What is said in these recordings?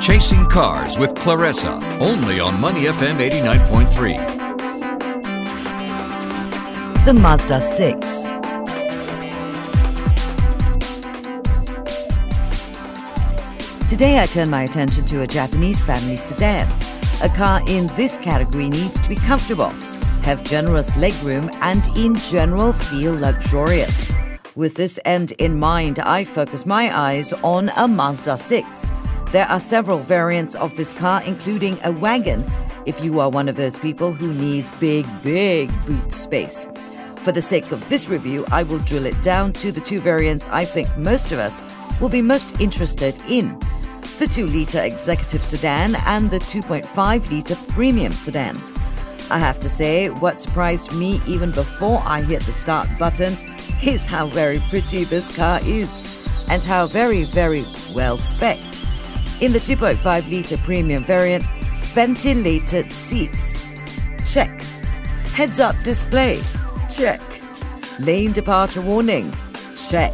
Chasing Cars with Clarissa, only on Money FM 89.3. The Mazda 6. Today I turn my attention to a Japanese family sedan. A car in this category needs to be comfortable, have generous legroom, and in general feel luxurious. With this end in mind, I focus my eyes on a Mazda 6. There are several variants of this car, including a wagon, if you are one of those people who needs big, big boot space. For the sake of this review, I will drill it down to the two variants I think most of us will be most interested in the 2 litre executive sedan and the 2.5 litre premium sedan. I have to say, what surprised me even before I hit the start button is how very pretty this car is and how very, very well specced. In the 2.5 litre premium variant, ventilated seats. Check. Heads up display. Check. Lane departure warning. Check.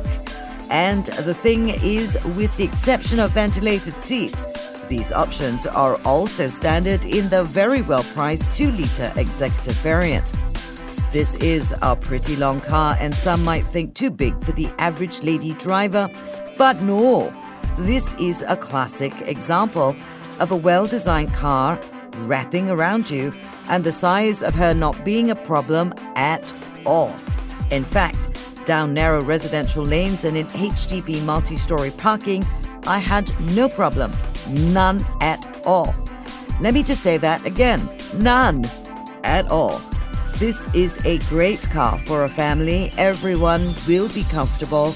And the thing is, with the exception of ventilated seats, these options are also standard in the very well priced 2 litre executive variant. This is a pretty long car, and some might think too big for the average lady driver, but no. This is a classic example of a well designed car wrapping around you and the size of her not being a problem at all. In fact, down narrow residential lanes and in HDB multi story parking, I had no problem. None at all. Let me just say that again none at all. This is a great car for a family. Everyone will be comfortable,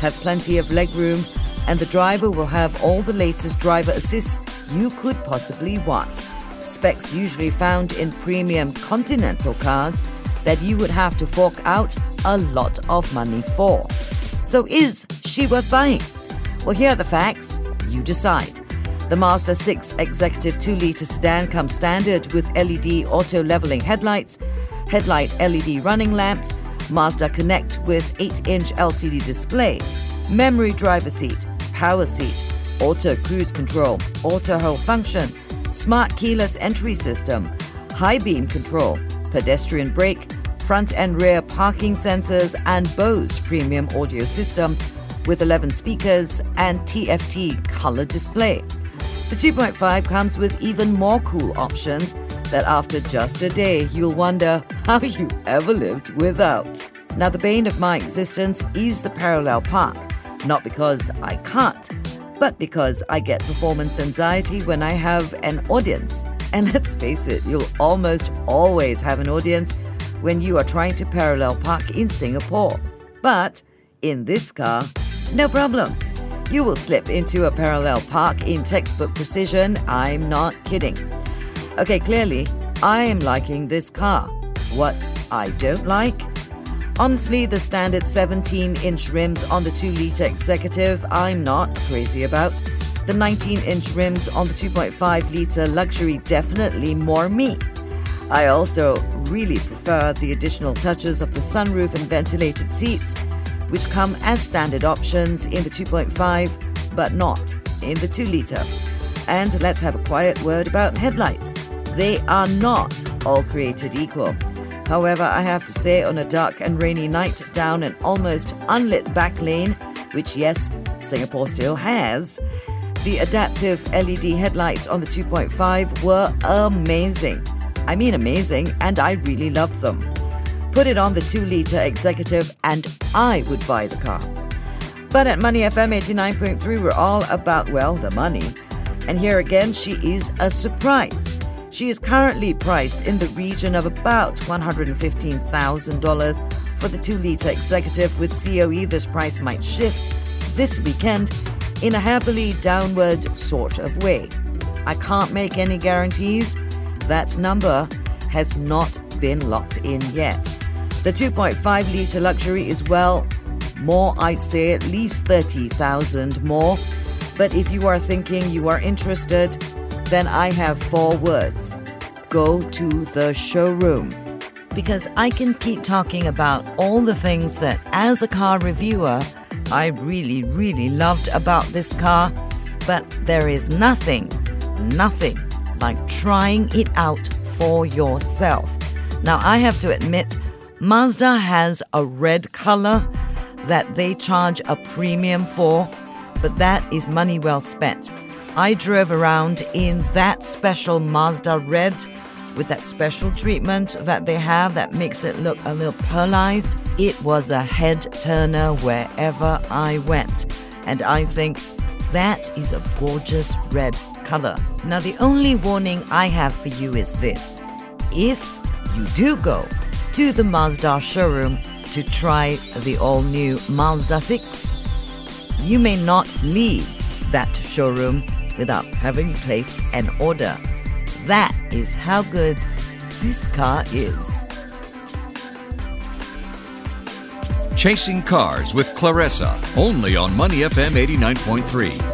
have plenty of legroom, and the driver will have all the latest driver assists you could possibly want. Specs usually found in premium Continental cars that you would have to fork out a lot of money for. So, is she worth buying? Well, here are the facts. You decide. The Mazda 6 Executive 2 litre sedan comes standard with LED auto leveling headlights, headlight LED running lamps, Mazda Connect with 8 inch LCD display, memory driver seat, power seat, auto cruise control, auto hold function, smart keyless entry system, high beam control, pedestrian brake, front and rear parking sensors, and Bose premium audio system with 11 speakers and TFT color display. The 2.5 comes with even more cool options that after just a day you'll wonder how you ever lived without. Now, the bane of my existence is the parallel park, not because I can't, but because I get performance anxiety when I have an audience. And let's face it, you'll almost always have an audience when you are trying to parallel park in Singapore. But in this car, no problem. You will slip into a parallel park in textbook precision. I'm not kidding. Okay, clearly, I am liking this car. What I don't like? Honestly, the standard 17 inch rims on the 2 litre executive, I'm not crazy about. The 19 inch rims on the 2.5 litre luxury, definitely more me. I also really prefer the additional touches of the sunroof and ventilated seats, which come as standard options in the 2.5 but not in the 2 litre. And let's have a quiet word about headlights. They are not all created equal. However, I have to say, on a dark and rainy night down an almost unlit back lane, which, yes, Singapore still has, the adaptive LED headlights on the 2.5 were amazing. I mean, amazing, and I really love them. Put it on the 2 litre executive, and I would buy the car. But at Money FM 89.3, we're all about, well, the money. And here again, she is a surprise. She is currently priced in the region of about $115,000 for the 2 litre executive. With COE, this price might shift this weekend in a heavily downward sort of way. I can't make any guarantees, that number has not been locked in yet. The 2.5 litre luxury is well more, I'd say at least 30,000 more. But if you are thinking you are interested, then I have four words go to the showroom. Because I can keep talking about all the things that, as a car reviewer, I really, really loved about this car. But there is nothing, nothing like trying it out for yourself. Now, I have to admit, Mazda has a red color that they charge a premium for, but that is money well spent. I drove around in that special Mazda red with that special treatment that they have that makes it look a little pearlized. It was a head turner wherever I went. And I think that is a gorgeous red color. Now, the only warning I have for you is this if you do go to the Mazda showroom to try the all new Mazda 6, you may not leave that showroom without having placed an order. That is how good this car is. Chasing Cars with Clarissa, only on Money FM 89.3.